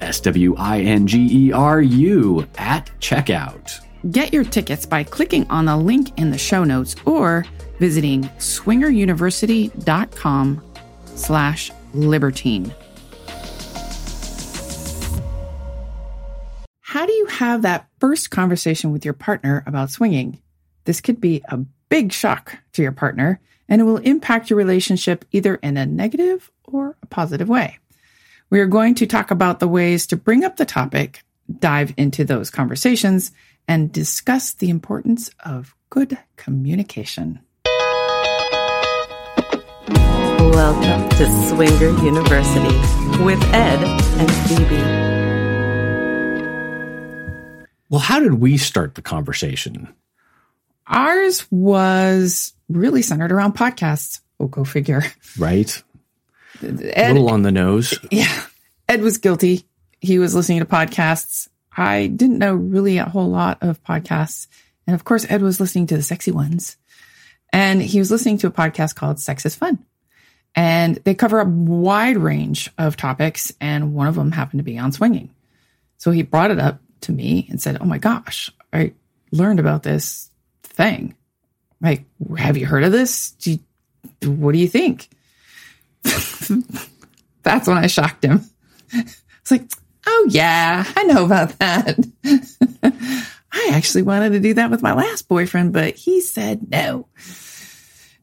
S W I N G E R U at checkout. Get your tickets by clicking on the link in the show notes or visiting swingeruniversity.com slash libertine. How do you have that first conversation with your partner about swinging? This could be a big shock to your partner, and it will impact your relationship either in a negative or a positive way. We are going to talk about the ways to bring up the topic, dive into those conversations, and discuss the importance of good communication. Welcome to Swinger University with Ed and Phoebe. Well, how did we start the conversation? Ours was really centered around podcasts. Oh, go figure. Right? Ed, a little on the nose. Yeah. Ed was guilty. He was listening to podcasts. I didn't know really a whole lot of podcasts. And of course, Ed was listening to the sexy ones. And he was listening to a podcast called Sex is Fun. And they cover a wide range of topics. And one of them happened to be on swinging. So he brought it up to me and said, Oh my gosh, I learned about this thing. Like, have you heard of this? Do you, what do you think? That's when I shocked him. It's like, oh yeah, I know about that. I actually wanted to do that with my last boyfriend, but he said no.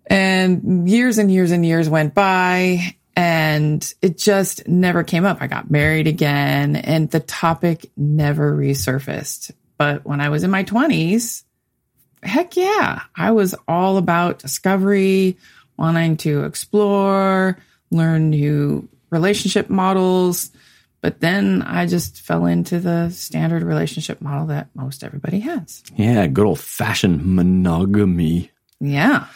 And years and years and years went by and it just never came up. I got married again and the topic never resurfaced. But when I was in my 20s, heck yeah, I was all about discovery, wanting to explore, learn new relationship models. But then I just fell into the standard relationship model that most everybody has. Yeah, good old fashioned monogamy. Yeah.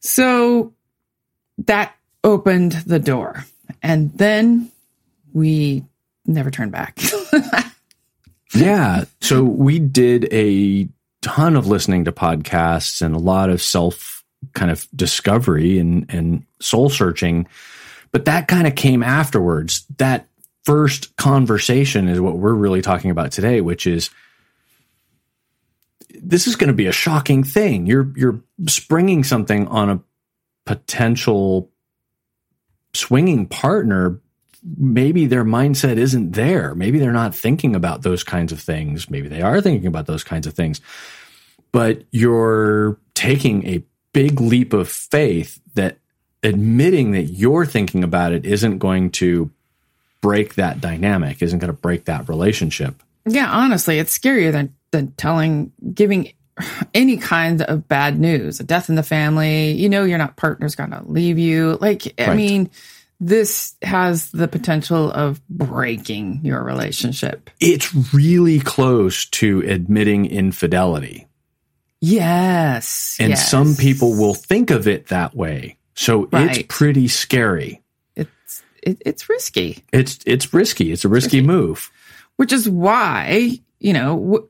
So that opened the door. And then we never turned back. yeah. So we did a ton of listening to podcasts and a lot of self kind of discovery and, and soul searching. But that kind of came afterwards. That first conversation is what we're really talking about today, which is this is going to be a shocking thing. You're you're springing something on a potential swinging partner. Maybe their mindset isn't there. Maybe they're not thinking about those kinds of things. Maybe they are thinking about those kinds of things. But you're taking a big leap of faith that admitting that you're thinking about it isn't going to break that dynamic, isn't going to break that relationship. Yeah, honestly, it's scarier than than telling giving any kind of bad news, a death in the family, you know your not partner's gonna leave you. Like I right. mean, this has the potential of breaking your relationship. It's really close to admitting infidelity. Yes. And yes. some people will think of it that way. So right. it's pretty scary. It's it, it's risky. It's it's risky. It's a risky, risky. move. Which is why, you know, w-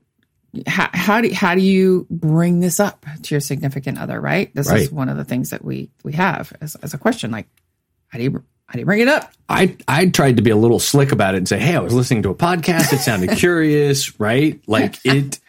how, how do how do you bring this up to your significant other? Right. This is one of the things that we we have as, as a question. Like, how do you how do you bring it up? I I tried to be a little slick about it and say, "Hey, I was listening to a podcast. It sounded curious, right? Like it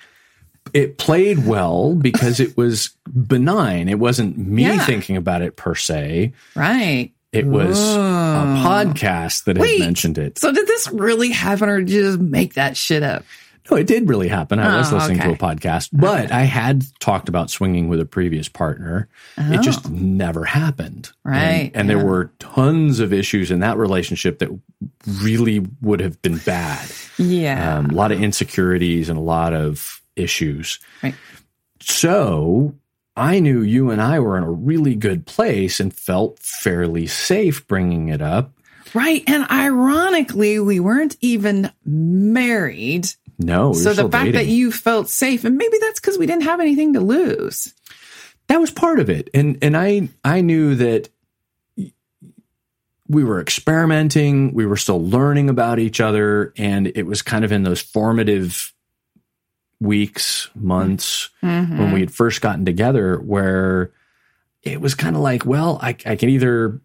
it played well because it was benign. It wasn't me Yeah. thinking about it per se. Right. It was a Oh. podcast that had mentioned it. So did this really happen, or did you just make that shit up? No, it did really happen. I was Oh, listening to a podcast, but I had talked about swinging with a previous partner. It just never happened. Oh. Right, And, and yeah. there were tons of issues in that relationship that really would have been bad. Yeah. Um, a lot of insecurities and a lot of issues. Right. So I knew you and I were in a really good place and felt fairly safe bringing it up. right. And ironically, we weren't even married. No, we so the fact that you felt safe, and maybe that's because we didn't have anything to lose. that was part of it and and i i knew that we were experimenting we were still learning about each other and it was kind of in those formative weeks months Mm-hmm. when we had first gotten together where it was kind of like well I, I can either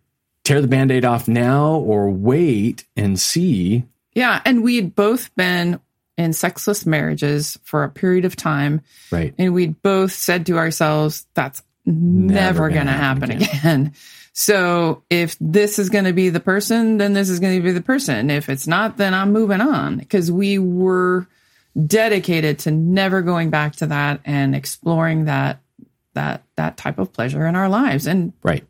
tear the band-aid off now or wait and see Yeah. And we had both been in sexless marriages for a period of time. right And we'd both said to ourselves, that's never, gonna going to happen happen again. So if this is going to be the person, then this is going to be the person. If it's not, then I'm moving on because we were dedicated to never going back to that and exploring that that that type of pleasure in our lives and right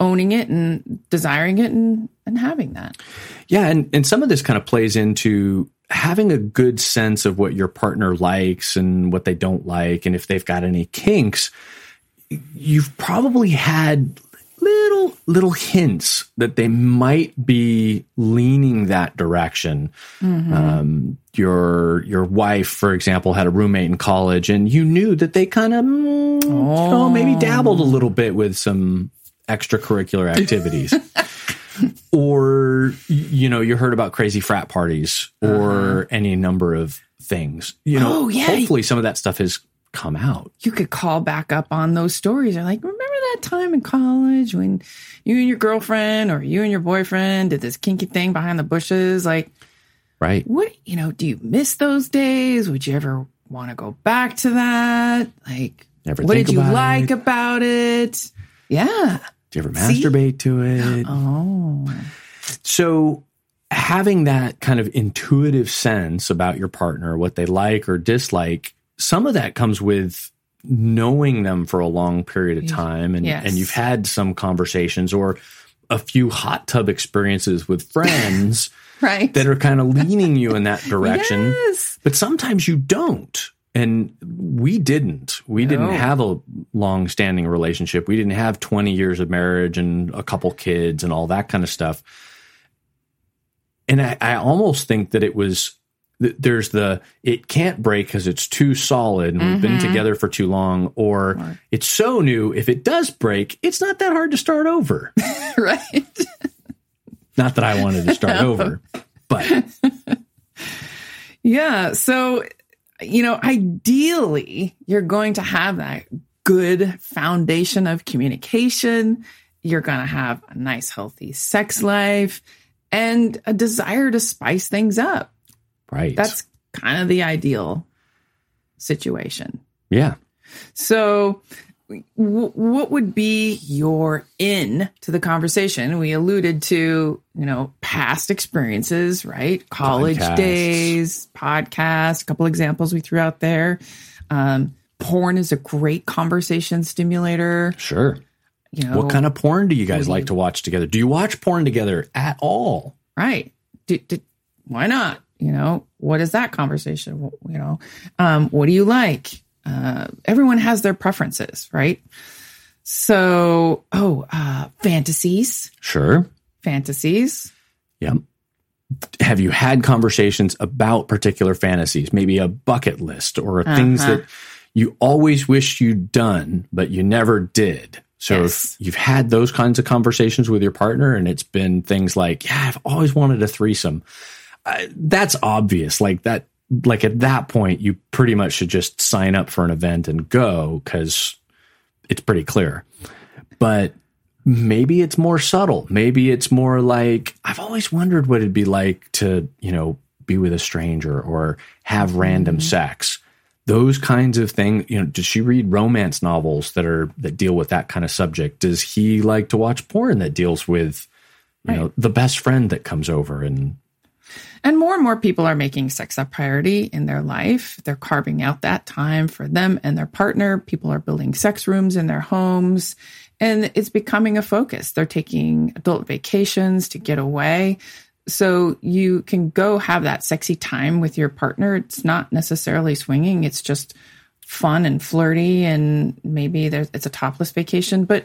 owning it and desiring it and and having that. Yeah, and, and some of this kind of plays into having a good sense of what your partner likes and what they don't like, and if they've got any kinks. You've probably had little little hints that they might be leaning that direction. Um, your your wife, for example, had a roommate in college, and you knew that they kind of mm, you know, maybe dabbled a little bit with some extracurricular activities. Or you know you heard about crazy frat parties or any number of things. You know Oh, yeah. hopefully some of that stuff has come out you could call back up on those stories. You're like, remember that time in college when you and your girlfriend or you and your boyfriend did this kinky thing behind the bushes? Like, right what, you know, do you miss those days? Would you ever want to go back to that? Like, Never what did you like it. about it? Yeah. do you ever See? masturbate to it Oh, so having that kind of intuitive sense about your partner what they like or dislike some of that comes with knowing them for a long period of time and, Yes. and you've had some conversations or a few hot tub experiences with friends right. that are kind of leaning you in that direction. Yes. But sometimes you don't. And we didn't. We didn't have a long standing relationship. We didn't have 20 years of marriage and a couple kids and all that kind of stuff. And I, I almost think that it was there's the it can't break because it's too solid and we've been mm-hmm. together for too long, or Or- it's so new. If it does break, it's not that hard to start over. right. not that I wanted to start over, but Yeah. So, you know, ideally, you're going to have that good foundation of communication. You're going to have a nice, healthy sex life and a desire to spice things up. Right. That's kind of the ideal situation. yeah. So, w- what would be your in to the conversation? We alluded to, you know, past experiences, right? College Podcasts. days, podcast, a couple examples we threw out there. Um, porn is a great conversation stimulator. Sure. You know, What kind of porn do you guys do like you- to watch together? Do you watch porn together at all? right? Do, do, why not? You know, what is that conversation? You know, um, what do you like? Uh, everyone has their preferences, right? So, oh, uh, fantasies, Sure. fantasies. Yep. Have you had conversations about particular fantasies, maybe a bucket list or things Uh-huh. that you always wished you'd done, but you never did? So Yes. if you've had those kinds of conversations with your partner and it's been things like, yeah, I've always wanted a threesome. Uh, that's obvious. Like that, like at that point, you pretty much should just sign up for an event and go because it's pretty clear. But maybe it's more subtle. Maybe it's more like I've always wondered what it'd be like to, you know, be with a stranger or have random sex. Those kinds of things, you know, does she read romance novels that are that deal with that kind of subject? Does he like to watch porn that deals with, you Right. know, the best friend that comes over and And more and more people are making sex a priority in their life. They're carving out that time for them and their partner. People are building sex rooms in their homes and it's becoming a focus. They're taking adult vacations to get away. So you can go have that sexy time with your partner. It's not necessarily swinging. It's just fun and flirty and maybe there's it's a topless vacation, but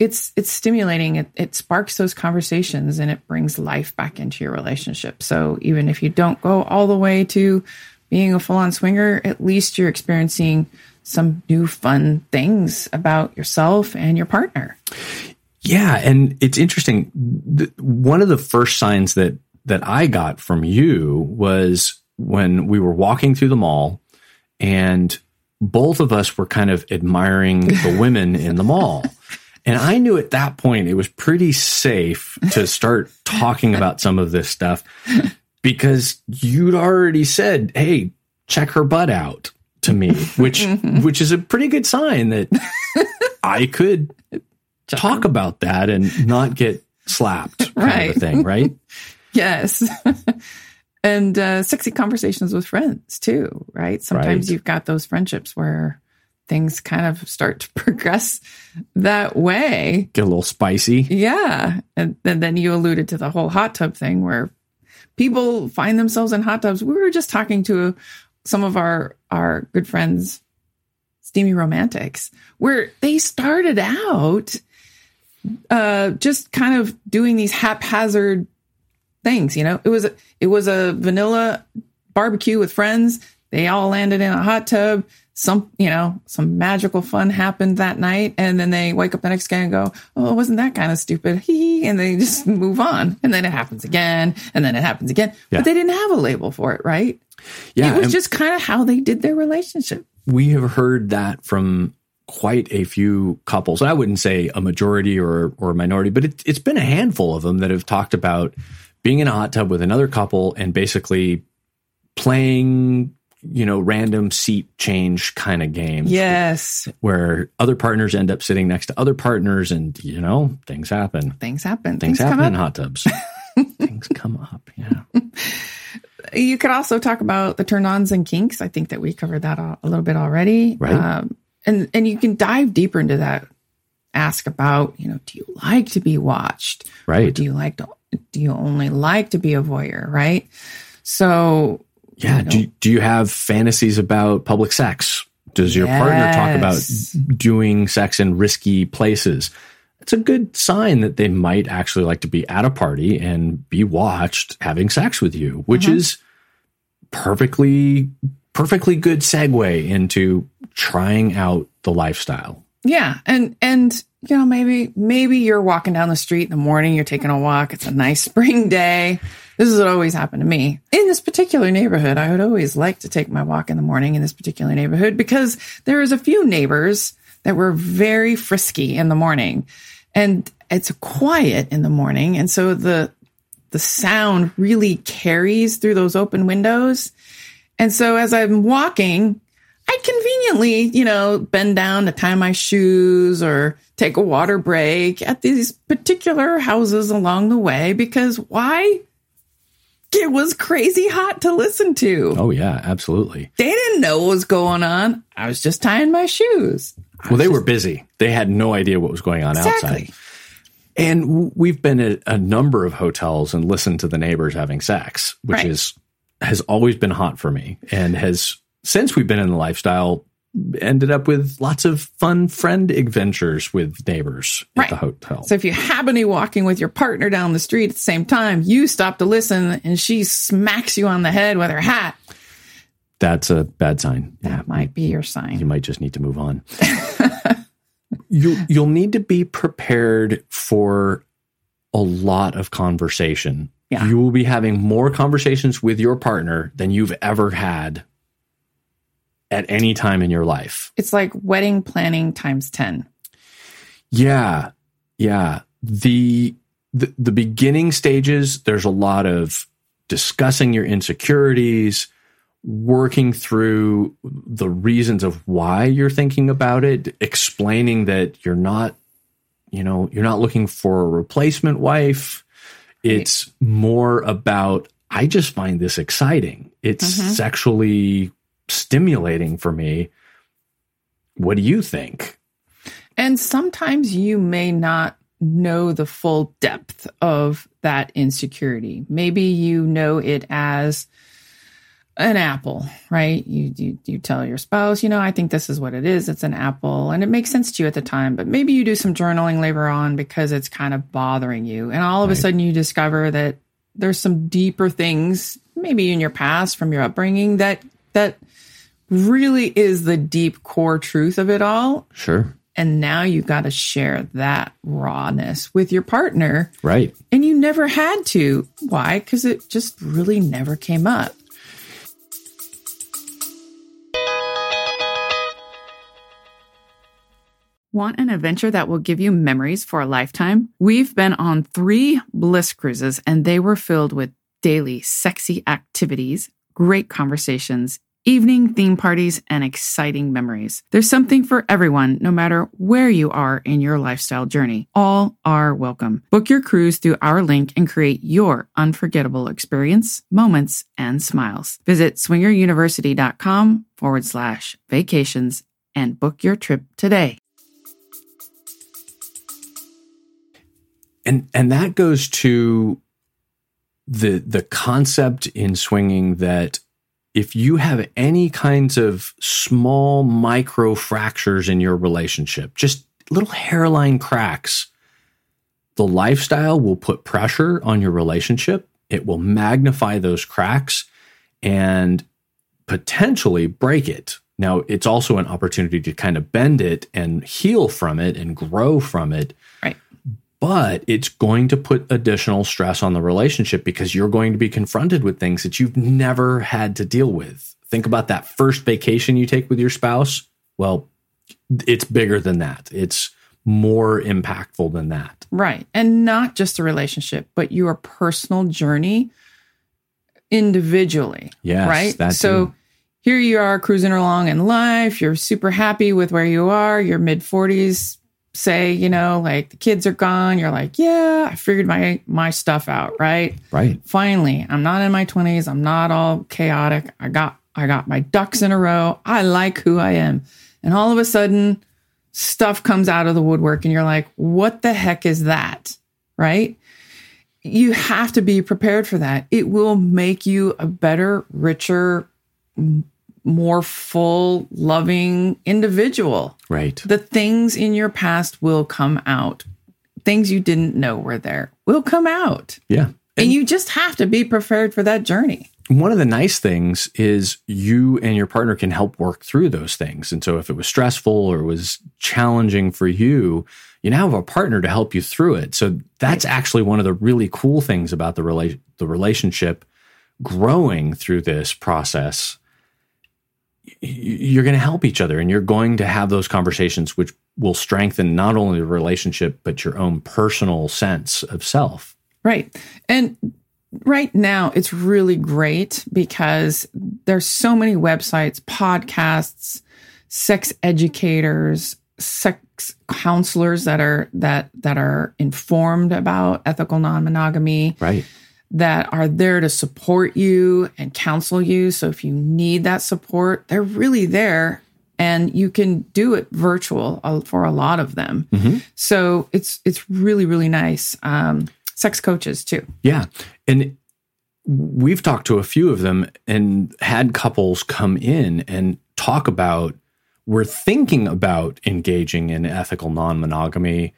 it's it's stimulating it, it sparks those conversations and it brings life back into your relationship so even if you don't go all the way to being a full-on swinger at least you're experiencing some new fun things about yourself and your partner Yeah, and it's interesting. One of the first signs that that I got from you was when we were walking through the mall, and both of us were kind of admiring the women in the mall. And I knew at that point it was pretty safe to start talking about some of this stuff because you'd already said, "Hey, check her butt out." To me, which which is a pretty good sign that I could talk about that and not get slapped kind of Right. a thing, right? yes and uh, sexy conversations with friends too right sometimes Right. you've got those friendships where things kind of start to progress that way Get a little spicy. Yeah. And, and then you alluded to the whole hot tub thing where people find themselves in hot tubs. We were just talking to some of our, our good friends, Steamy Romantics, where they started out uh, just kind of doing these haphazard things. You know, it was, it was a vanilla barbecue with friends. They all landed in a hot tub. Some, you know, some magical fun happened that night. And then they wake up the next day and go, Oh, it wasn't that kind of stupid? Hee. And they just move on. And then it happens again. And then it happens again. Yeah. But they didn't have a label for it, right? Yeah. it was just kind of how they did their relationship. we have heard that from quite a few couples. I wouldn't say a majority or, or a minority, but it, it's been a handful of them that have talked about being in a hot tub with another couple and basically playing, you know, random seat change kind of games. Yes. Where other partners end up sitting next to other partners and, you know, things happen. Things happen. Things, come happen in hot tubs. things come up. Yeah. You could also talk about the turn ons and kinks. I think that we covered that a, little bit already. Right. Um, and, and you can dive deeper into that. Ask about, you know, do you like to be watched? Right. Do you like to, do you only like to be a voyeur? Right. So, Yeah. you know, Do, do you have fantasies about public sex? Does your partner talk about doing sex in risky places? It's a good sign that they might actually like to be at a party and be watched having sex with you, which Uh-huh. is perfectly, perfectly good segue into trying out the lifestyle. Yeah, and and you know maybe maybe you're walking down the street in the morning, you're taking a walk. It's a nice spring day. This is what always happened to me in this particular neighborhood. I would always like to take my walk in the morning in this particular neighborhood because there is a few neighbors that were very frisky in the morning, and it's quiet in the morning, and so the the sound really carries through those open windows. And so as I'm walking, I conveniently, you know, bend down to tie my shoes or take a water break at these particular houses along the way because why? It was crazy hot to listen to. Oh yeah, absolutely. They didn't know what was going on. I was just tying my shoes. Well, they were busy. They had no idea what was going on outside. And we've been at a number of hotels and listened to the neighbors having sex, which Right. is has always been hot for me and has since we've been in the lifestyle ended up with lots of fun friend adventures with neighbors at Right. the hotel. So if you happen to be walking with your partner down the street at the same time, you stop to listen and she smacks you on the head with her hat. That's a bad sign. That might be your sign. you might just need to move on. you you'll need to be prepared for a lot of conversation Yeah. You will be having more conversations with your partner than you've ever had at any time in your life. It's like wedding planning times 10. Yeah. Yeah. The the, the beginning stages, there's a lot of discussing your insecurities, working through the reasons of why you're thinking about it, explaining that you're not, you know, you're not looking for a replacement wife. It's more about, I just find this exciting. It's Mhm. sexually stimulating for me. What do you think? And sometimes you may not know the full depth of that insecurity. Maybe you know it as an apple, right? You, you you tell your spouse, you know, I think this is what it is. It's an apple, and it makes sense to you at the time. But maybe you do some journaling later on because it's kind of bothering you, and all of Right. a sudden you discover that there's some deeper things, maybe in your past from your upbringing that that really is the deep core truth of it all Sure. and now you got to share that rawness with your partner Right. and you never had to why because it just really never came up Want an adventure that will give you memories for a lifetime? We've been on three bliss cruises, and they were filled with daily sexy activities, great conversations, evening theme parties, and exciting memories. There's something for everyone, no matter where you are in your lifestyle journey. All are welcome. Book your cruise through our link and create your unforgettable experience, moments, and smiles. Visit swingeruniversity.com forward slash vacations and book your trip today. and and that goes to the the concept in swinging that if you have any kinds of small micro fractures in your relationship just little hairline cracks the lifestyle will put pressure on your relationship. It will magnify those cracks and potentially break it. Now it's also an opportunity to kind of bend it and heal from it and grow from it. Right. But it's going to put additional stress on the relationship because you're going to be confronted with things that you've never had to deal with. Think about that first vacation you take with your spouse. Well, it's bigger than that. It's more impactful than that. Right. And not just the relationship, but your personal journey individually. Yes, right. so too. here you are cruising along in life. You're super happy with where you are. You're mid 40s, say, you know, like the kids are gone. You're like, yeah, I figured my my stuff out. Right. Right. Finally, I'm not in my 20s. I'm not all chaotic. I got I got my ducks in a row. I like who I am. And all of a sudden, stuff comes out of the woodwork and you're like, what the heck is that? Right? You have to be prepared for that. It will make you a better, richer, more full, loving individual. Right. The things in your past will come out. Things you didn't know were there will come out. Yeah. And you just have to be prepared for that journey. one of the nice things is you and your partner can help work through those things. And so if it was stressful or was challenging for you, you now have a partner to help you through it. So that's actually one of the really cool things about the rela- the relationship growing through this process. You're going to help each other and you're going to have those conversations which will strengthen not only the relationship but your own personal sense of self. Right. And right now it's really great because there's so many websites, podcasts, sex educators, sex counselors that are that that are informed about ethical non-monogamy Right. That are there to support you and counsel you. So if you need that support, they're really there and you can do it virtual uh, for a lot of them. Mhm. So it's it's really really nice. Um, sex coaches too. Yeah. And we've talked to a few of them and had couples come in and talk about we're thinking about engaging in ethical non monogamy.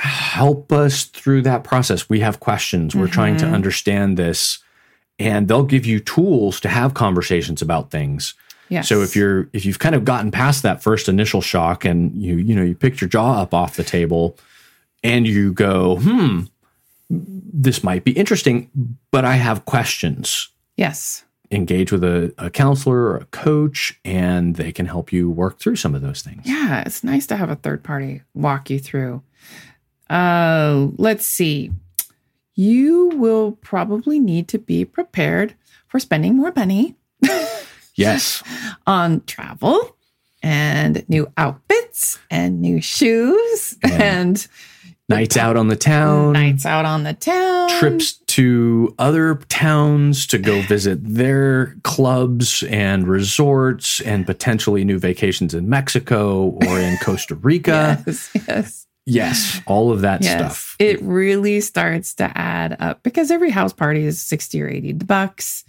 Help us through that process. We have questions. We're trying to Mhm. understand this. And they'll give you tools to have conversations about things. Yes. So if you're if you've kind of gotten past that first initial shock and you you know you picked your jaw up off the table and you go, hmm, this might be interesting, but I have questions. Yes. Engage with a, a counselor or a coach, and they can help you work through some of those things. Yeah, it's nice to have a third party walk you through. Uh, let's see. You will probably need to be prepared for spending more money Yes. on travel and new outfits and new shoes And and Nights out on the town, nights out on the town. trips to other towns to go visit their clubs and resorts, and potentially new vacations in Mexico or in Costa Rica. Yes, yes. Yes, all of that yes. stuff. It really starts to add up because every house party is 60 or 80 bucks.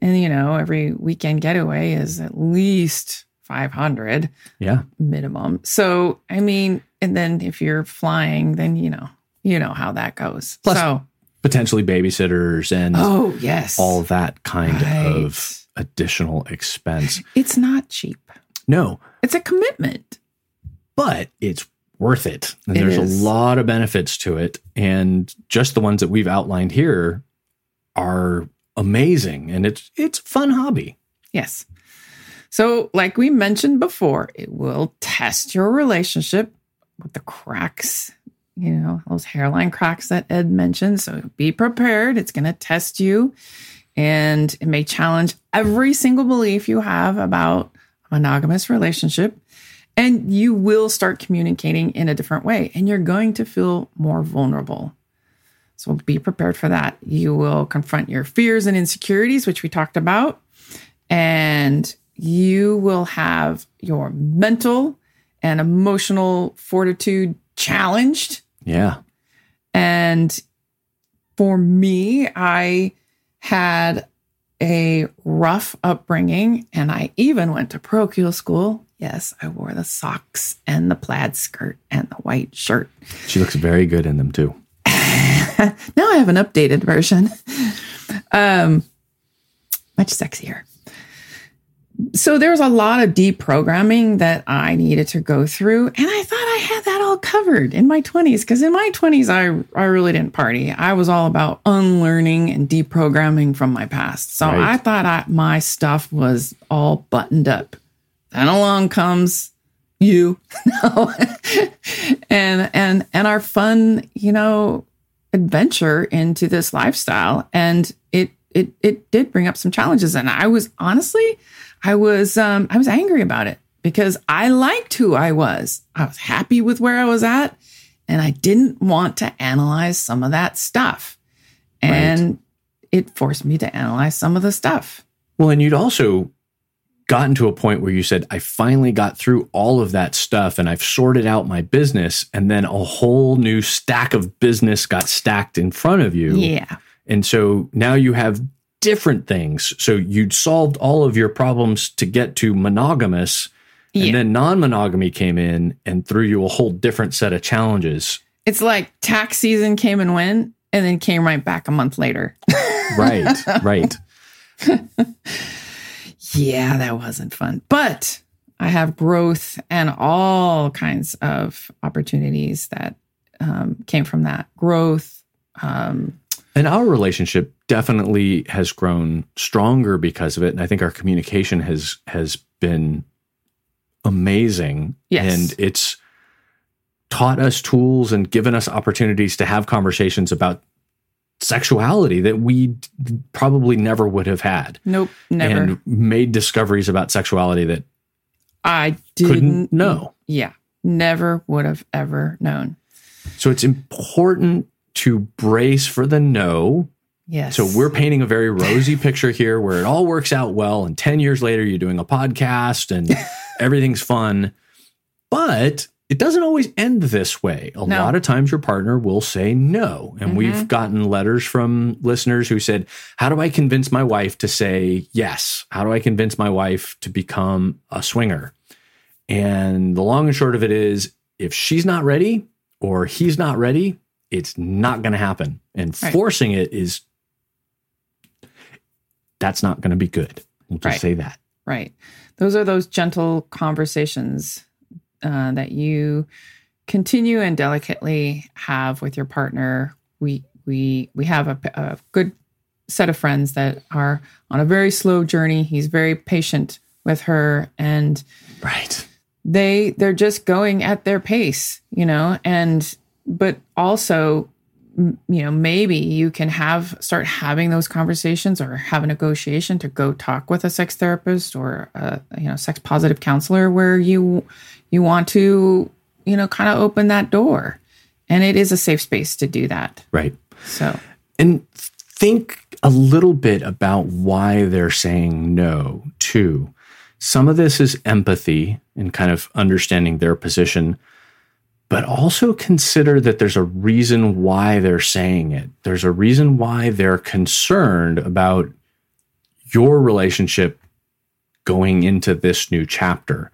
And, you know, every weekend getaway is at least 500 yeah. minimum. So, I mean, and then if you're flying, then, you know, you know how that goes. Plus- so, Potentially babysitters and oh, yes. all that kind Right. of additional expense. It's not cheap. No, It's a commitment. but it's worth it. And It there's is. a lot of benefits to it. And just the ones that we've outlined here are amazing. And it's it's a fun hobby. Yes. So, like we mentioned before, it will test your relationship with the cracks, you know, those hairline cracks that Ed mentioned. So, be prepared. It's going to test you and it may challenge every single belief you have about a monogamous relationship. And you will start communicating in a different way and you're going to feel more vulnerable. So, be prepared for that. You will confront your fears and insecurities, which we talked about and you will have your mental and emotional fortitude challenged. Yeah. And for me, I had a rough upbringing and I even went to parochial school. Yes, I wore the socks and the plaid skirt and the white shirt. She looks very good in them too. now I have an updated version. Um, much sexier. So there's a lot of deprogramming that I needed to go through, and I thought I had that all covered in my 20s. Because in my 20s, I I really didn't party. I was all about unlearning and deprogramming from my past. So Right. I thought I, my stuff was all buttoned up. Then along comes you, and and and our fun, you know, adventure into this lifestyle. And it it it did bring up some challenges. And i was honestly i was um i was angry about it because i liked who i was. I was happy with where i was at. And i didn't want to analyze some of that stuff. And it forced me to analyze some of the stuff. Well, and you'd also gotten to a point where you said, I finally got through all of that stuff and I've sorted out my business. And then a whole new stack of business got stacked in front of you. yeah And so now you have different things. So you'd solved all of your problems to get to monogamous. And Yeah. then non monogamy came in and threw you a whole different set of challenges. it's like tax season came and went and then came right back a month later Right, right. Yeah, that wasn't fun. But I have growth and all kinds of opportunities that um, came from that growth. Um, And our relationship definitely has grown stronger because of it. And I think our communication has has been amazing. Yes. And it's taught us tools and given us opportunities to have conversations about sexuality that we probably never would have had. nope, never. And made discoveries about sexuality that I didn't know. Yeah, never would have ever known. So it's important to brace for the no Yes. So we're painting a very rosy picture here where it all works out well. And 10 years later, you're doing a podcast and everything's fun. But it doesn't always end this way. A No. lot of times your partner will say no. And mm-hmm. we've gotten letters from listeners who said, How do I convince my wife to say yes? How do I convince my wife to become a swinger? And the long and short of it is if she's not ready or he's not ready, it's not going to happen. And Right. forcing it is that's not going to be good. We'll just Right. say that. Right. Those are those gentle conversations uh, that you continue and delicately have with your partner week we we have a, a good set of friends that are on a very slow journey. He's very patient with her and Right. they they're just going at their pace, you know, and but also you know maybe you can have start having those conversations or have a negotiation to go talk with a sex therapist or a you know sex positive counselor where you you want to you know kind of open that door and it is a safe space to do that Right. so And think a little bit about why they're saying no, too. Some of this is empathy and kind of understanding their position, but also consider that there's a reason why they're saying it. There's a reason why they're concerned about your relationship going into this new chapter.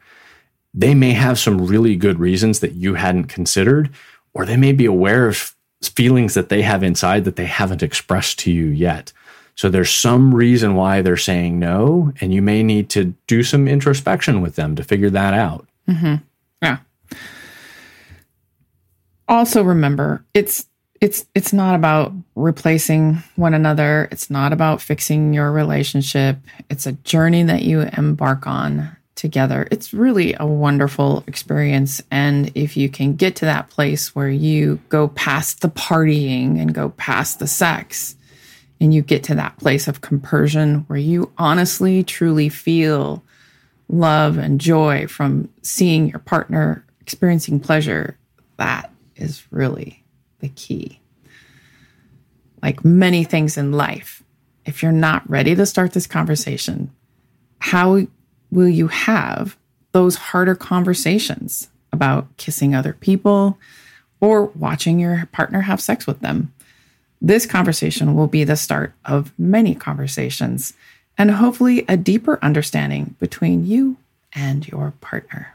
They may have some really good reasons that you hadn't considered, or they may be aware of feelings that they have inside that they haven't expressed to you yet. So there's some reason why they're saying no, and you may need to do some introspection with them to figure that out. Mm-hmm. Yeah. Also remember, it's it's it's not about replacing one another. It's not about fixing your relationship. It's a journey that you embark on together. It's really a wonderful experience and if you can get to that place where you go past the partying and go past the sex and you get to that place of compersion where you honestly truly feel love and joy from seeing your partner experiencing pleasure, that is really the key. Like many things in life, if you're not ready to start this conversation, how will you have those harder conversations about kissing other people or watching your partner have sex with them? This conversation will be the start of many conversations and hopefully a deeper understanding between you and your partner.